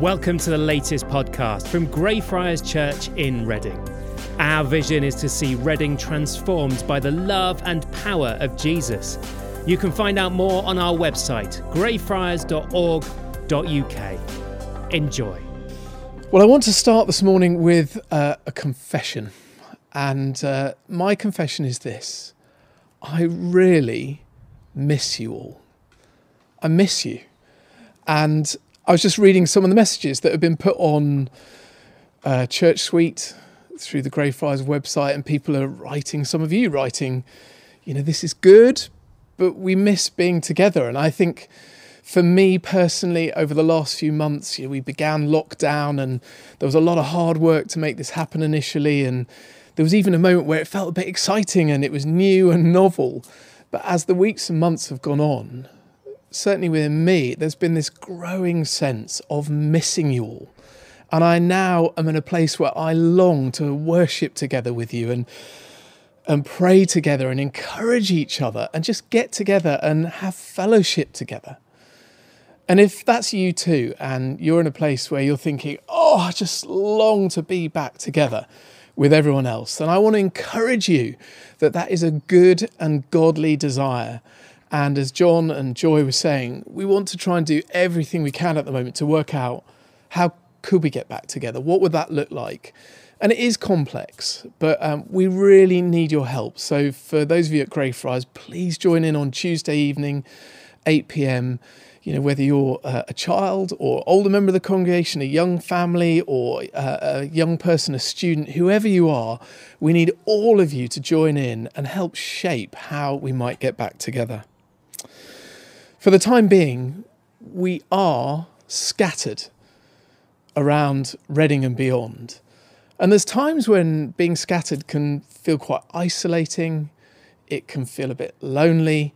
Welcome to the latest podcast from Greyfriars Church in Reading. Our vision is to see Reading transformed by the love and power of Jesus. You can find out more on our website, greyfriars.org.uk. Enjoy. Well, I want to start this morning with uh, a confession. And uh, my confession is this I really miss you all. I miss you. And I was just reading some of the messages that have been put on uh, ChurchSuite through the Greyfriars website, and people are writing, some of you writing, you know, this is good, but we miss being together. And I think for me personally, over the last few months, you know, we began lockdown and there was a lot of hard work to make this happen initially. And there was even a moment where it felt a bit exciting and it was new and novel. But as the weeks and months have gone on, certainly within me, there's been this growing sense of missing you all. And I now am in a place where I long to worship together with you and and pray together and encourage each other and just get together and have fellowship together. And if that's you too, and you're in a place where you're thinking, oh, I just long to be back together with everyone else, then I want to encourage you that that is a good and godly desire and as John and Joy were saying, we want to try and do everything we can at the moment to work out how could we get back together? What would that look like? And it is complex, but um, we really need your help. So for those of you at Greyfriars, please join in on Tuesday evening, 8 p.m. You know, whether you're uh, a child or older member of the congregation, a young family or uh, a young person, a student, whoever you are, we need all of you to join in and help shape how we might get back together. For the time being, we are scattered around Reading and beyond. And there's times when being scattered can feel quite isolating, it can feel a bit lonely,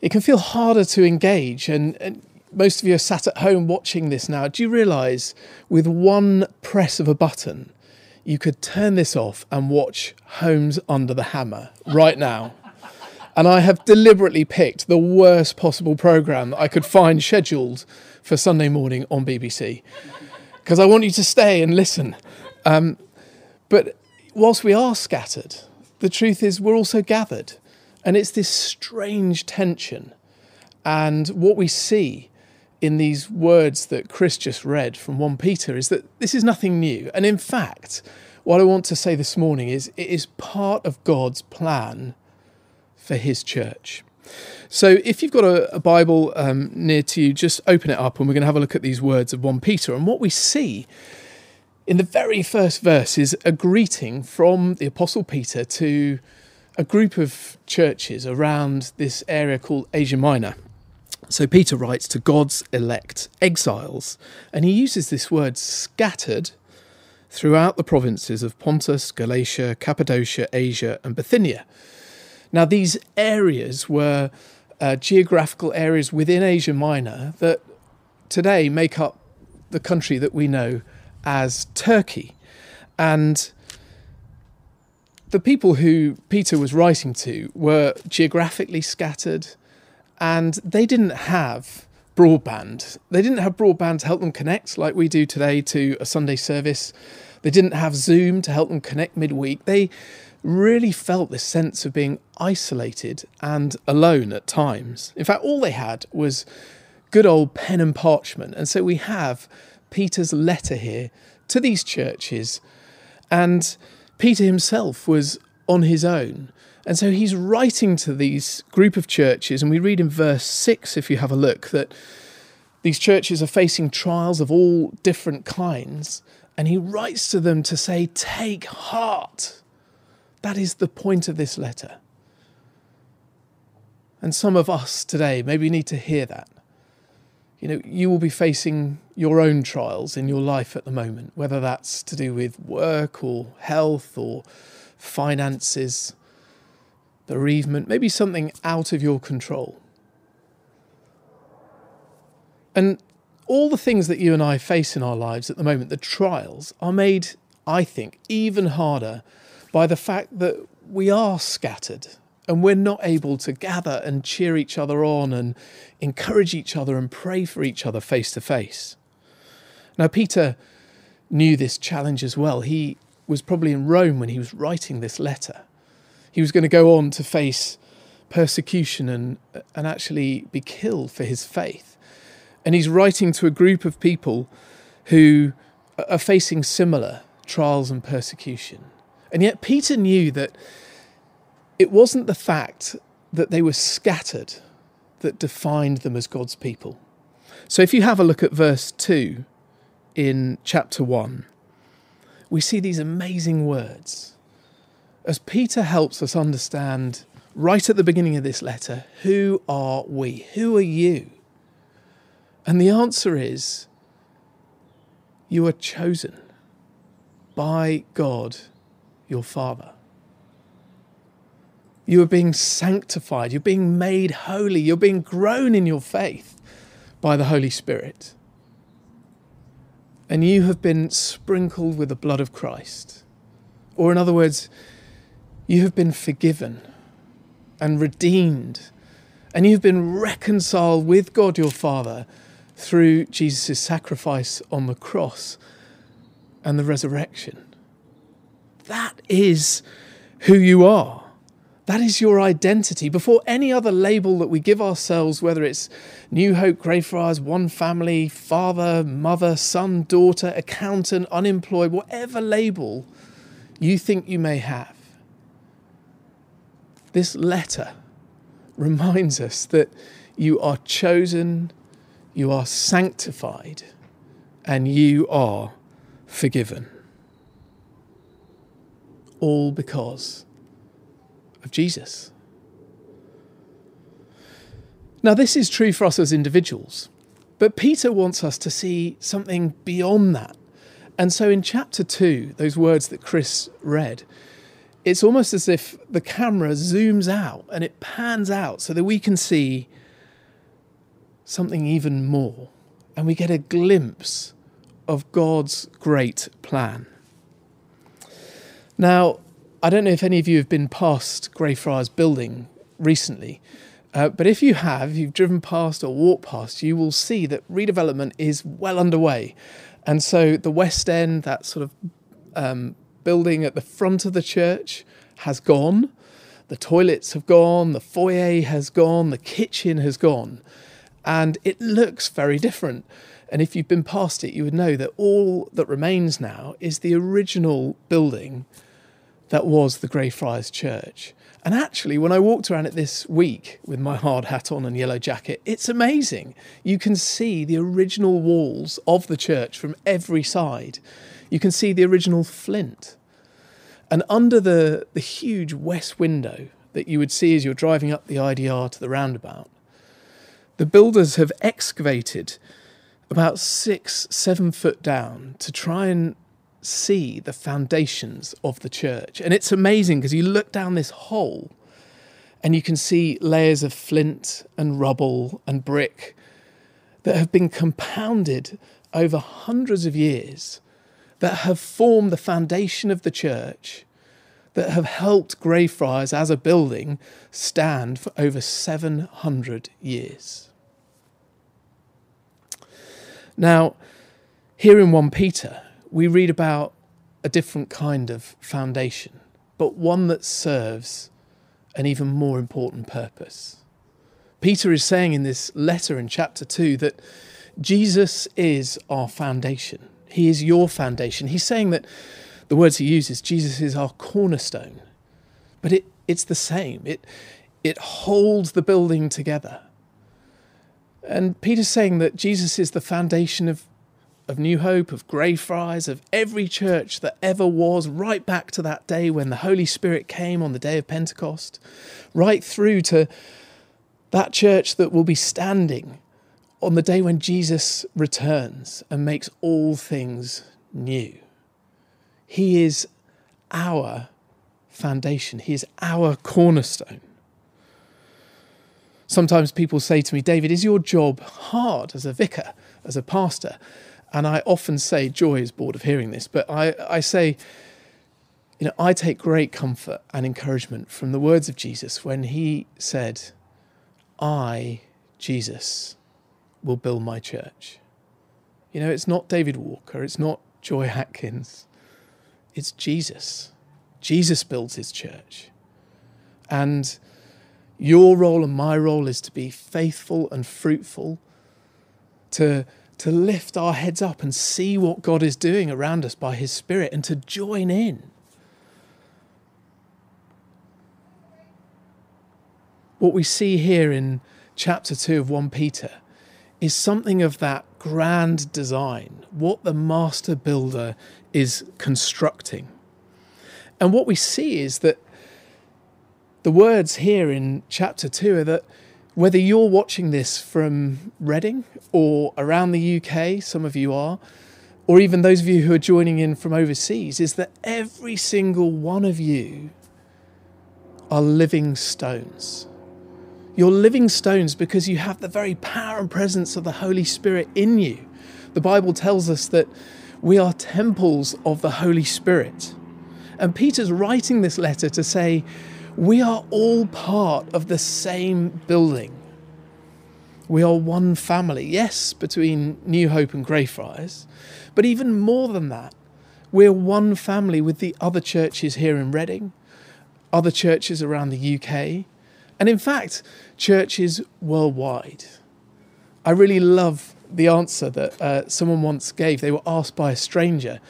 it can feel harder to engage. And, and most of you are sat at home watching this now. Do you realise with one press of a button, you could turn this off and watch Homes Under the Hammer right now? And I have deliberately picked the worst possible programme that I could find scheduled for Sunday morning on BBC because I want you to stay and listen. Um, but whilst we are scattered, the truth is we're also gathered. And it's this strange tension. And what we see in these words that Chris just read from 1 Peter is that this is nothing new. And in fact, what I want to say this morning is it is part of God's plan for his church. So, if you've got a, a Bible um, near to you, just open it up and we're going to have a look at these words of 1 Peter. And what we see in the very first verse is a greeting from the Apostle Peter to a group of churches around this area called Asia Minor. So, Peter writes to God's elect exiles, and he uses this word scattered throughout the provinces of Pontus, Galatia, Cappadocia, Asia, and Bithynia. Now, these areas were uh, geographical areas within Asia Minor that today make up the country that we know as Turkey. And the people who Peter was writing to were geographically scattered and they didn't have broadband. They didn't have broadband to help them connect like we do today to a Sunday service. They didn't have Zoom to help them connect midweek. They really felt this sense of being isolated and alone at times. In fact, all they had was good old pen and parchment. And so we have Peter's letter here to these churches. And Peter himself was on his own. And so he's writing to these group of churches. And we read in verse 6, if you have a look, that these churches are facing trials of all different kinds. And he writes to them to say, Take heart. That is the point of this letter. And some of us today maybe need to hear that. You know, you will be facing your own trials in your life at the moment, whether that's to do with work or health or finances, bereavement, maybe something out of your control. And all the things that you and I face in our lives at the moment, the trials, are made, I think, even harder by the fact that we are scattered and we're not able to gather and cheer each other on and encourage each other and pray for each other face to face. Now, Peter knew this challenge as well. He was probably in Rome when he was writing this letter. He was going to go on to face persecution and, and actually be killed for his faith. And he's writing to a group of people who are facing similar trials and persecution. And yet, Peter knew that it wasn't the fact that they were scattered that defined them as God's people. So, if you have a look at verse 2 in chapter 1, we see these amazing words. As Peter helps us understand right at the beginning of this letter, who are we? Who are you? And the answer is you are chosen by God, your Father. You are being sanctified. You're being made holy. You're being grown in your faith by the Holy Spirit. And you have been sprinkled with the blood of Christ. Or, in other words, you have been forgiven and redeemed. And you've been reconciled with God your Father through Jesus' sacrifice on the cross and the resurrection. That is who you are. That is your identity. Before any other label that we give ourselves, whether it's New Hope, Greyfriars, One Family, father, mother, son, daughter, accountant, unemployed, whatever label you think you may have, this letter reminds us that you are chosen, you are sanctified, and you are forgiven. All because of Jesus. Now, this is true for us as individuals, but Peter wants us to see something beyond that. And so in chapter 2, those words that Chris read, it's almost as if the camera zooms out and it pans out so that we can see something even more and we get a glimpse of God's great plan. Now, I don't know if any of you have been past Greyfriars building recently, uh, but if you have, you've driven past or walked past, you will see that redevelopment is well underway. And so the West End, that sort of um, building at the front of the church, has gone. The toilets have gone, the foyer has gone, the kitchen has gone, and it looks very different. And if you've been past it, you would know that all that remains now is the original building that was the Greyfriars Church. And actually, when I walked around it this week with my hard hat on and yellow jacket, it's amazing. You can see the original walls of the church from every side. You can see the original flint. And under the, the huge west window that you would see as you're driving up the IDR to the roundabout, the builders have excavated about six, seven foot down to try and see the foundations of the church. And it's amazing because you look down this hole and you can see layers of flint and rubble and brick that have been compounded over hundreds of years that have formed the foundation of the church that have helped Greyfriars as a building stand for over 700 years. Now, here in 1 Peter, we read about a different kind of foundation, but one that serves an even more important purpose. Peter is saying in this letter in chapter 2 that Jesus is our foundation. He is your foundation. He's saying that the words he uses, Jesus is our cornerstone. But it, it's the same. It, it holds the building together. And Peter's saying that Jesus is the foundation of of New Hope, of Greyfriars, of every church that ever was, right back to that day when the Holy Spirit came on the day of Pentecost, right through to that church that will be standing on the day when Jesus returns and makes all things new. He is our foundation, He is our cornerstone. Sometimes people say to me, David, is your job hard as a vicar, as a pastor? And I often say, Joy is bored of hearing this, but I, I say, you know, I take great comfort and encouragement from the words of Jesus when he said, I, Jesus, will build my church. You know, it's not David Walker, it's not Joy Atkins, it's Jesus. Jesus builds his church. And your role and my role is to be faithful and fruitful, to, to lift our heads up and see what God is doing around us by his Spirit and to join in. What we see here in chapter 2 of 1 Peter is something of that grand design, what the master builder is constructing. And what we see is that the words here in chapter 2 are that whether you're watching this from Reading or around the UK, some of you are, or even those of you who are joining in from overseas, is that every single one of you are living stones. You're living stones because you have the very power and presence of the Holy Spirit in you. The Bible tells us that we are temples of the Holy Spirit. And Peter's writing this letter to say, we are all part of the same building. We are one family, yes, between New Hope and Greyfriars, but even more than that, we're one family with the other churches here in Reading, other churches around the UK, and in fact, churches worldwide. I really love the answer that uh, someone once gave. They were asked by a stranger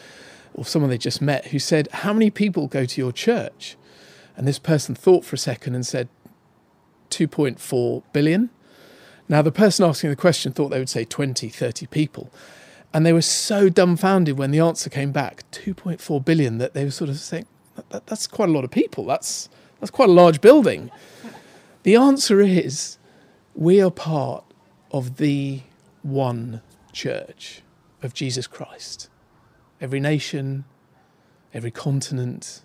or someone they just met who said, How many people go to your church? And this person thought for a second and said, 2.4 billion. Now, the person asking the question thought they would say 20, 30 people. And they were so dumbfounded when the answer came back 2.4 billion that they were sort of saying, that, that's quite a lot of people. That's, that's quite a large building. The answer is we are part of the one church of Jesus Christ. Every nation, every continent,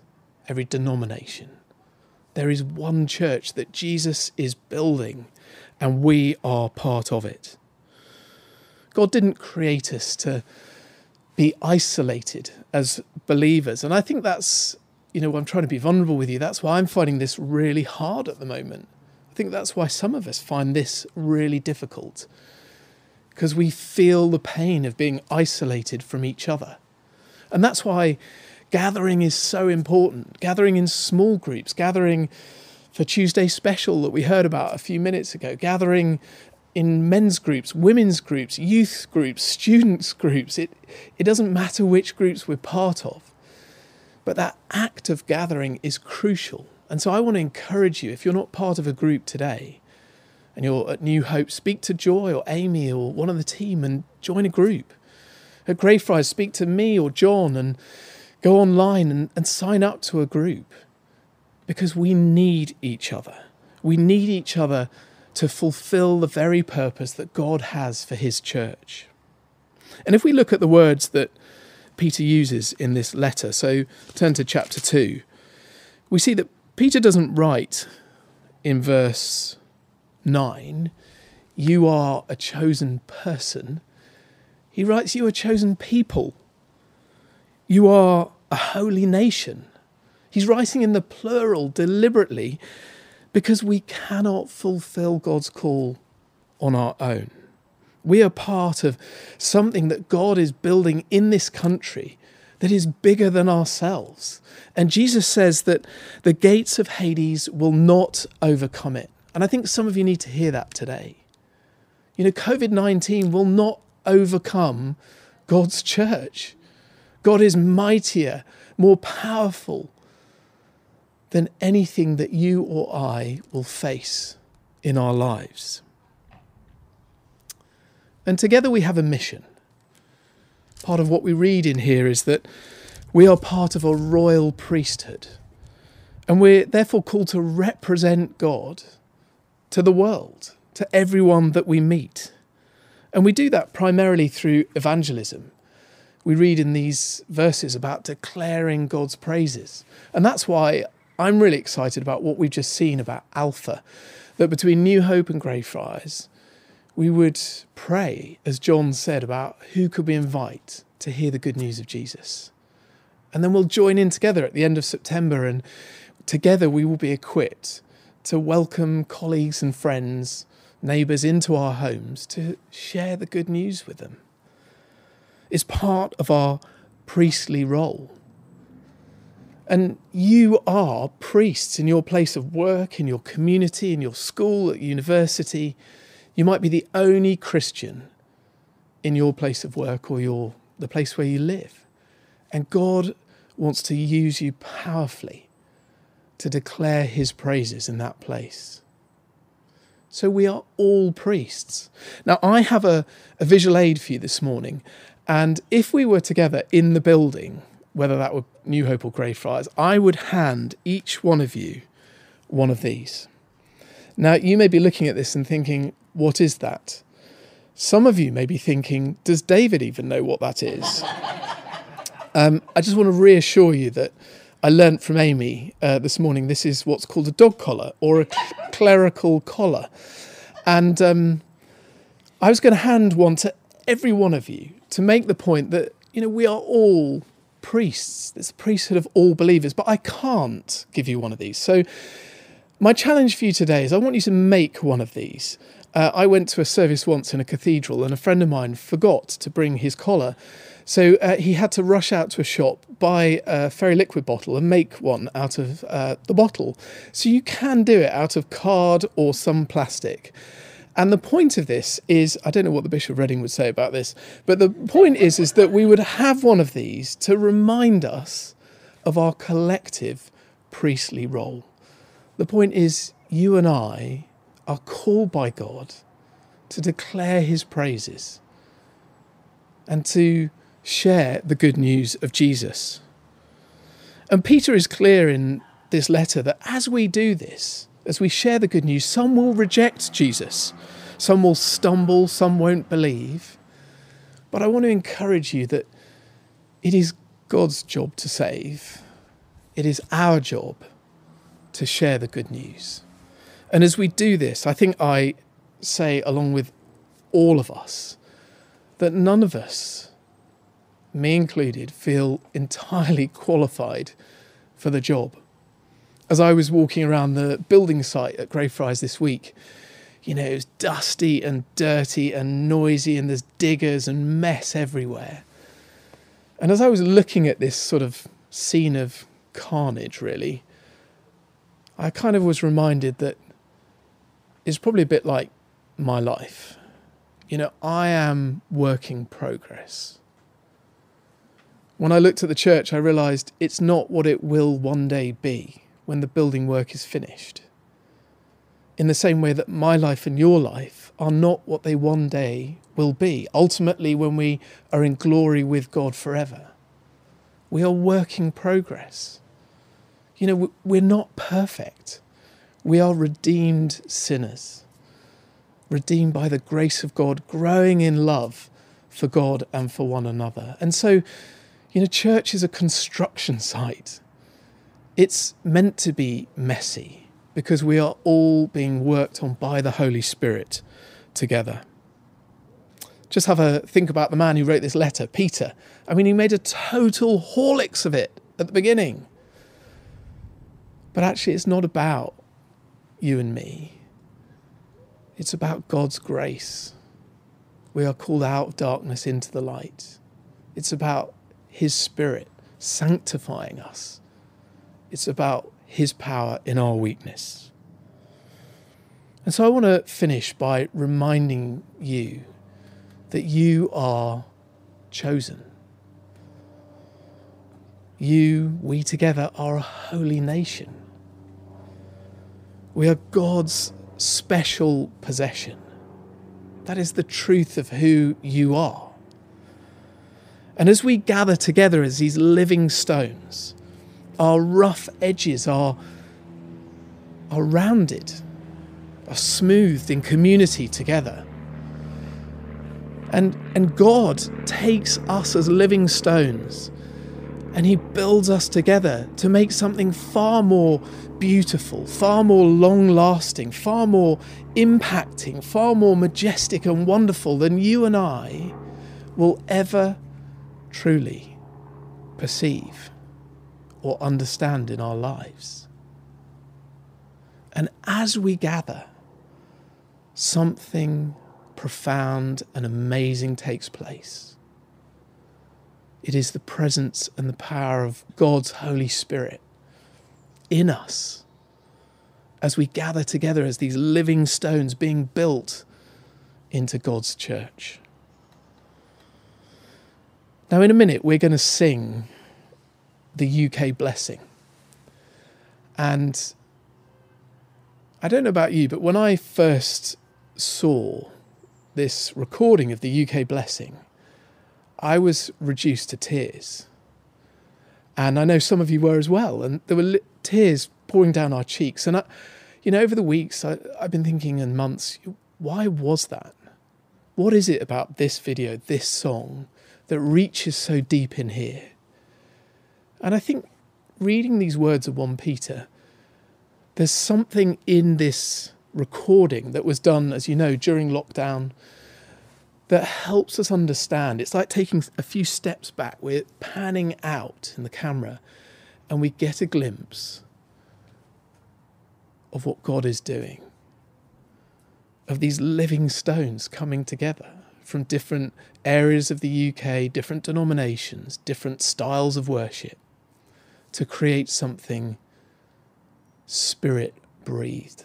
every denomination. There is one church that Jesus is building, and we are part of it. God didn't create us to be isolated as believers. And I think that's, you know, I'm trying to be vulnerable with you. That's why I'm finding this really hard at the moment. I think that's why some of us find this really difficult because we feel the pain of being isolated from each other. And that's why gathering is so important. Gathering in small groups, gathering for Tuesday special that we heard about a few minutes ago, gathering in men's groups, women's groups, youth groups, students groups. It, it doesn't matter which groups we're part of. But that act of gathering is crucial. And so I want to encourage you, if you're not part of a group today and you're at New Hope, speak to Joy or Amy or one of the team and join a group. At Greyfriars, speak to me or John and go online and, and sign up to a group because we need each other. We need each other to fulfill the very purpose that God has for his church. And if we look at the words that Peter uses in this letter, so turn to chapter 2, we see that Peter doesn't write in verse 9, You are a chosen person. He writes, You are chosen people. You are a holy nation. He's writing in the plural deliberately because we cannot fulfill God's call on our own. We are part of something that God is building in this country that is bigger than ourselves. And Jesus says that the gates of Hades will not overcome it. And I think some of you need to hear that today. You know, COVID 19 will not overcome God's church. God is mightier, more powerful than anything that you or I will face in our lives. And together we have a mission. Part of what we read in here is that we are part of a royal priesthood. And we're therefore called to represent God to the world, to everyone that we meet. And we do that primarily through evangelism. We read in these verses about declaring God's praises. And that's why I'm really excited about what we've just seen about Alpha, that between New Hope and Greyfriars, we would pray, as John said, about who could we invite to hear the good news of Jesus. And then we'll join in together at the end of September, and together we will be equipped to welcome colleagues and friends, neighbours into our homes to share the good news with them. It's part of our priestly role. And you are priests in your place of work, in your community, in your school, at university. You might be the only Christian in your place of work or your, the place where you live. And God wants to use you powerfully to declare his praises in that place. So we are all priests. Now, I have a, a visual aid for you this morning. And if we were together in the building, whether that were New Hope or Greyfriars, I would hand each one of you one of these. Now, you may be looking at this and thinking, what is that? Some of you may be thinking, does David even know what that is? um, I just want to reassure you that I learnt from Amy uh, this morning this is what's called a dog collar or a clerical collar. And um, I was going to hand one to every one of you to make the point that, you know, we are all priests. It's a priesthood of all believers, but I can't give you one of these. So, my challenge for you today is I want you to make one of these. Uh, I went to a service once in a cathedral, and a friend of mine forgot to bring his collar. So uh, he had to rush out to a shop, buy a fairy liquid bottle, and make one out of uh, the bottle. So you can do it out of card or some plastic. And the point of this is, I don't know what the Bishop of Reading would say about this, but the point is, is that we would have one of these to remind us of our collective priestly role. The point is, you and I are called by God to declare his praises and to share the good news of Jesus. And Peter is clear in this letter that as we do this, as we share the good news, some will reject Jesus, some will stumble, some won't believe. But I want to encourage you that it is God's job to save, it is our job to share the good news. And as we do this, I think I say, along with all of us, that none of us, me included, feel entirely qualified for the job as I was walking around the building site at Greyfriars this week, you know, it was dusty and dirty and noisy, and there's diggers and mess everywhere. And as I was looking at this sort of scene of carnage, really, I kind of was reminded that it's probably a bit like my life. You know, I am working progress. When I looked at the church, I realised it's not what it will one day be when the building work is finished. In the same way that my life and your life are not what they one day will be, ultimately, when we are in glory with God forever. We are working progress. You know, we're not perfect. We are redeemed sinners, redeemed by the grace of God, growing in love for God and for one another. And so, you know, church is a construction site. It's meant to be messy because we are all being worked on by the Holy Spirit together. Just have a think about the man who wrote this letter, Peter. I mean, he made a total horlicks of it at the beginning. But actually, it's not about you and me, it's about God's grace. We are called out of darkness into the light. It's about His Spirit sanctifying us it's about His power in our weakness. And so I want to finish by reminding you that you are chosen. You, we together, are a holy nation. We are God's special possession. That is the truth of who you are. And as we gather together as these living stones, our rough edges are, are rounded, are smoothed in community together. And, and God takes us as living stones and He builds us together to make something far more beautiful, far more long lasting, far more impacting, far more majestic and wonderful than you and I will ever truly perceive or understand in our lives. And as we gather, something profound and amazing takes place. It is the presence and the power of God's Holy Spirit in us as we gather together as these living stones being built into God's church. Now, in a minute, we're going to sing the UK blessing. And I don't know about you, but when I first saw this recording of the UK blessing, I was reduced to tears. And I know some of you were as well. And there were tears pouring down our cheeks. And, I, you know, over the weeks, I, I've been thinking and months, why was that? What is it about this video, this song, that reaches so deep in here? And I think reading these words of 1 Peter, there's something in this recording that was done, as you know, during lockdown that helps us understand. It's like taking a few steps back. We're panning out in the camera and we get a glimpse of what God is doing, of these living stones coming together from different areas of the UK, different denominations, different styles of worship to create something spirit breathed.